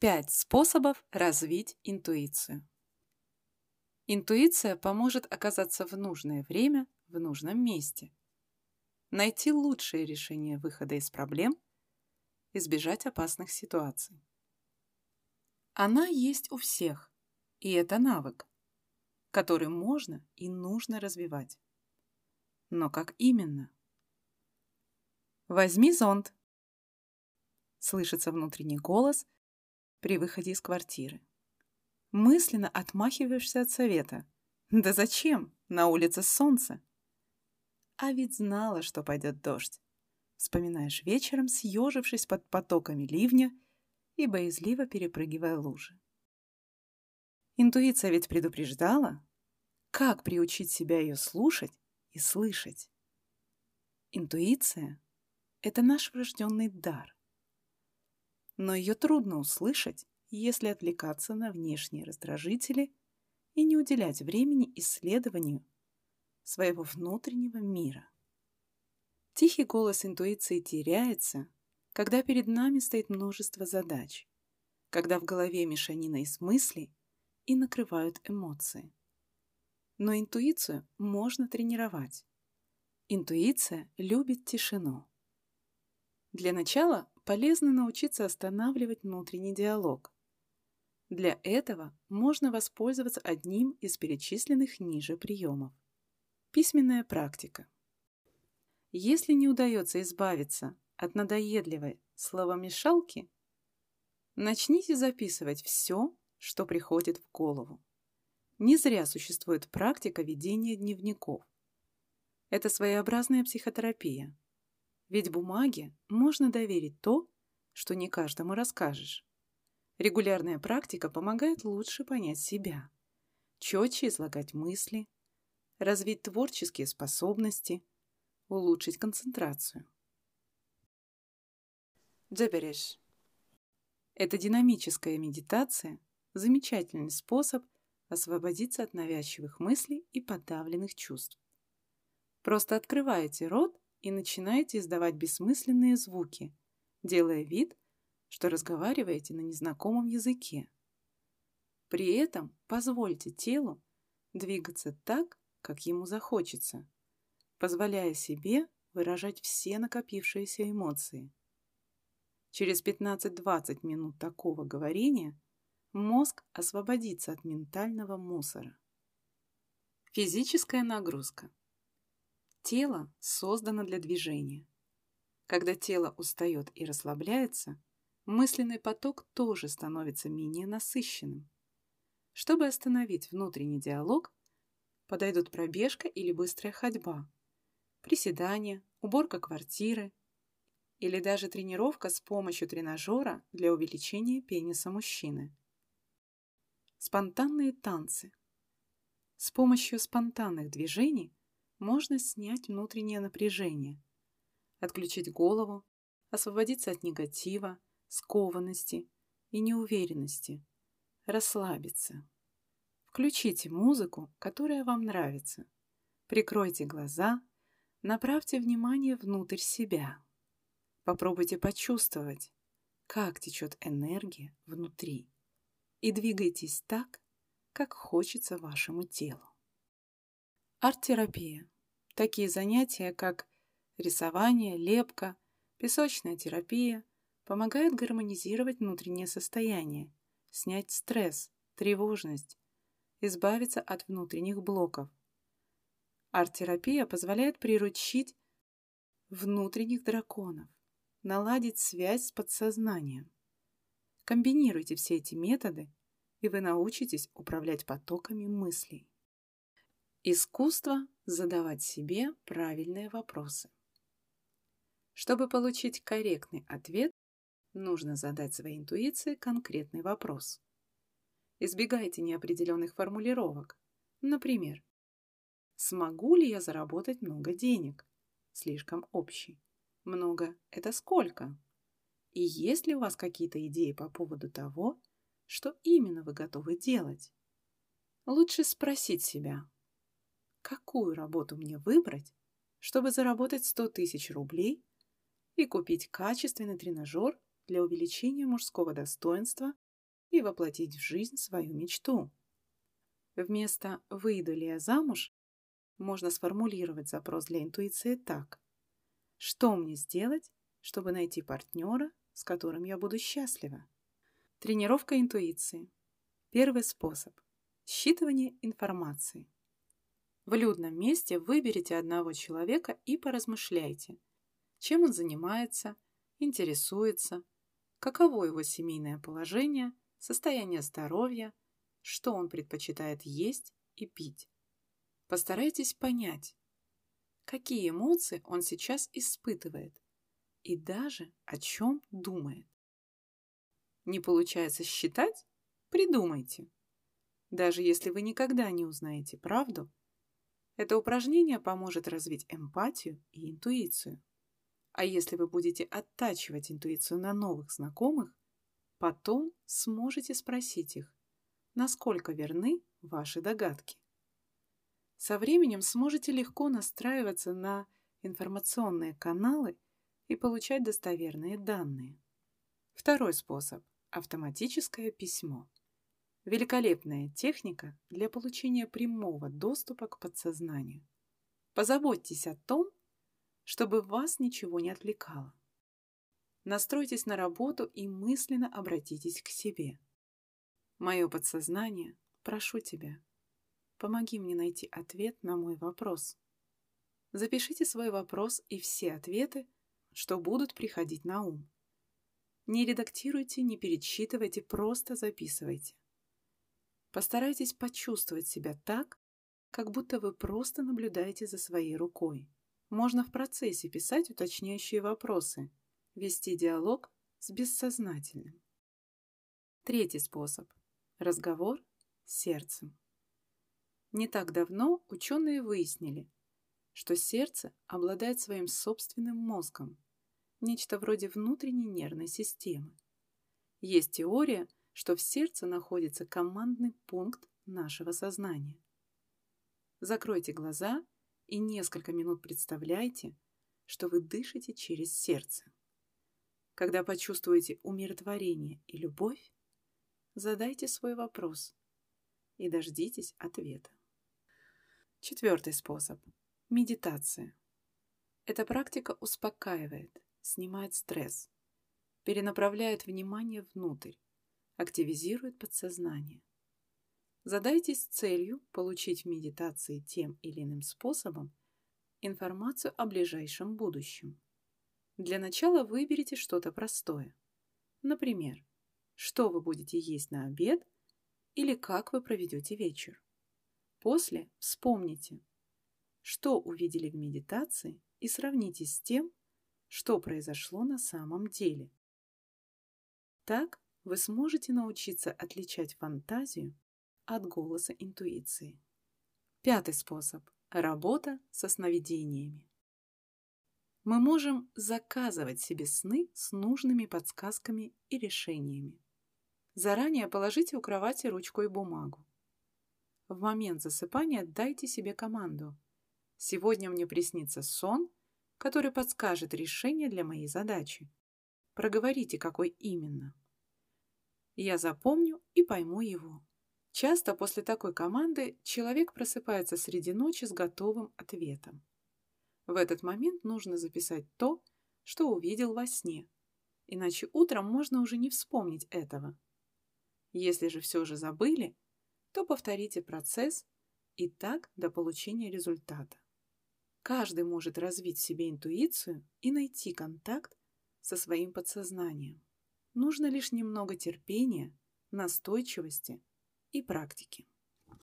Пять способов развить интуицию. Интуиция поможет оказаться в нужное время в нужном месте, найти лучшее решение выхода из проблем, избежать опасных ситуаций. Она есть у всех, и это навык, который можно и нужно развивать. Но как именно? Возьми зонт. Слышится внутренний голос – при выходе из квартиры. Мысленно отмахиваешься от совета. Да зачем? На улице солнце. А ведь знала, что пойдет дождь. Вспоминаешь вечером, съежившись под потоками ливня и боязливо перепрыгивая лужи. Интуиция ведь предупреждала. Как приучить себя ее слушать и слышать? Интуиция — это наш врожденный дар, но ее трудно услышать, если отвлекаться на внешние раздражители и не уделять времени исследованию своего внутреннего мира. Тихий голос интуиции теряется, когда перед нами стоит множество задач, когда в голове мешанина из мыслей и накрывают эмоции. Но интуицию можно тренировать. Интуиция любит тишину. Для начала полезно научиться останавливать внутренний диалог. Для этого можно воспользоваться одним из перечисленных ниже приемов. Письменная практика. Если не удается избавиться от надоедливой словомешалки, начните записывать все, что приходит в голову. Не зря существует практика ведения дневников. Это своеобразная психотерапия. Ведь бумаге можно доверить то, что не каждому расскажешь. Регулярная практика помогает лучше понять себя, четче излагать мысли, развить творческие способности, улучшить концентрацию. Дзебереш. Это динамическая медитация – замечательный способ освободиться от навязчивых мыслей и подавленных чувств. Просто открываете рот и начинаете издавать бессмысленные звуки, делая вид, что разговариваете на незнакомом языке. При этом позвольте телу двигаться так, как ему захочется, позволяя себе выражать все накопившиеся эмоции. Через 15-20 минут такого говорения мозг освободится от ментального мусора. Физическая нагрузка. Тело создано для движения. Когда тело устает и расслабляется, мысленный поток тоже становится менее насыщенным. Чтобы остановить внутренний диалог, подойдут пробежка или быстрая ходьба, приседания, уборка квартиры или даже тренировка с помощью тренажера для увеличения пениса мужчины. Спонтанные танцы. С помощью спонтанных движений можно снять внутреннее напряжение, отключить голову, освободиться от негатива, скованности и неуверенности, расслабиться. Включите музыку, которая вам нравится. Прикройте глаза, направьте внимание внутрь себя. Попробуйте почувствовать, как течет энергия внутри. И двигайтесь так, как хочется вашему телу. Арт-терапия. Такие занятия, как рисование, лепка, песочная терапия, помогают гармонизировать внутреннее состояние, снять стресс, тревожность, избавиться от внутренних блоков. Арт-терапия позволяет приручить внутренних драконов, наладить связь с подсознанием. Комбинируйте все эти методы, и вы научитесь управлять потоками мыслей. Искусство задавать себе правильные вопросы. Чтобы получить корректный ответ, нужно задать своей интуиции конкретный вопрос. Избегайте неопределенных формулировок. Например, «Смогу ли я заработать много денег?» Слишком общий. «Много – это сколько?» И есть ли у вас какие-то идеи по поводу того, что именно вы готовы делать? Лучше спросить себя, какую работу мне выбрать, чтобы заработать 100 тысяч рублей и купить качественный тренажер для увеличения мужского достоинства и воплотить в жизнь свою мечту. Вместо «выйду ли я замуж» можно сформулировать запрос для интуиции так. Что мне сделать, чтобы найти партнера, с которым я буду счастлива? Тренировка интуиции. Первый способ. Считывание информации. В людном месте выберите одного человека и поразмышляйте, чем он занимается, интересуется, каково его семейное положение, состояние здоровья, что он предпочитает есть и пить. Постарайтесь понять, какие эмоции он сейчас испытывает и даже о чем думает. Не получается считать? Придумайте. Даже если вы никогда не узнаете правду, это упражнение поможет развить эмпатию и интуицию. А если вы будете оттачивать интуицию на новых знакомых, потом сможете спросить их, насколько верны ваши догадки. Со временем сможете легко настраиваться на информационные каналы и получать достоверные данные. Второй способ – автоматическое письмо. Великолепная техника для получения прямого доступа к подсознанию. Позаботьтесь о том, чтобы вас ничего не отвлекало. Настройтесь на работу и мысленно обратитесь к себе. Мое подсознание, прошу тебя, помоги мне найти ответ на мой вопрос. Запишите свой вопрос и все ответы, что будут приходить на ум. Не редактируйте, не перечитывайте, просто записывайте. Постарайтесь почувствовать себя так, как будто вы просто наблюдаете за своей рукой. Можно в процессе писать уточняющие вопросы, вести диалог с бессознательным. Третий способ. Разговор с сердцем. Не так давно ученые выяснили, что сердце обладает своим собственным мозгом, нечто вроде внутренней нервной системы. Есть теория, что в сердце находится командный пункт нашего сознания. Закройте глаза и несколько минут представляйте, что вы дышите через сердце. Когда почувствуете умиротворение и любовь, задайте свой вопрос и дождитесь ответа. Четвертый способ – медитация. Эта практика успокаивает, снимает стресс, перенаправляет внимание внутрь, активизирует подсознание. Задайтесь целью получить в медитации тем или иным способом информацию о ближайшем будущем. Для начала выберите что-то простое. Например, что вы будете есть на обед или как вы проведете вечер. После вспомните, что увидели в медитации и сравните с тем, что произошло на самом деле. Так вы сможете научиться отличать фантазию от голоса интуиции. Пятый способ – работа со сновидениями. Мы можем заказывать себе сны с нужными подсказками и решениями. Заранее положите у кровати ручку и бумагу. В момент засыпания дайте себе команду. Сегодня мне приснится сон, который подскажет решение для моей задачи. Проговорите, какой именно. Я запомню и пойму его. Часто после такой команды человек просыпается среди ночи с готовым ответом. В этот момент нужно записать то, что увидел во сне, иначе утром можно уже не вспомнить этого. Если же все же забыли, то повторите процесс и так до получения результата. Каждый может развить в себе интуицию и найти контакт со своим подсознанием. Нужно лишь немного терпения, настойчивости и практики.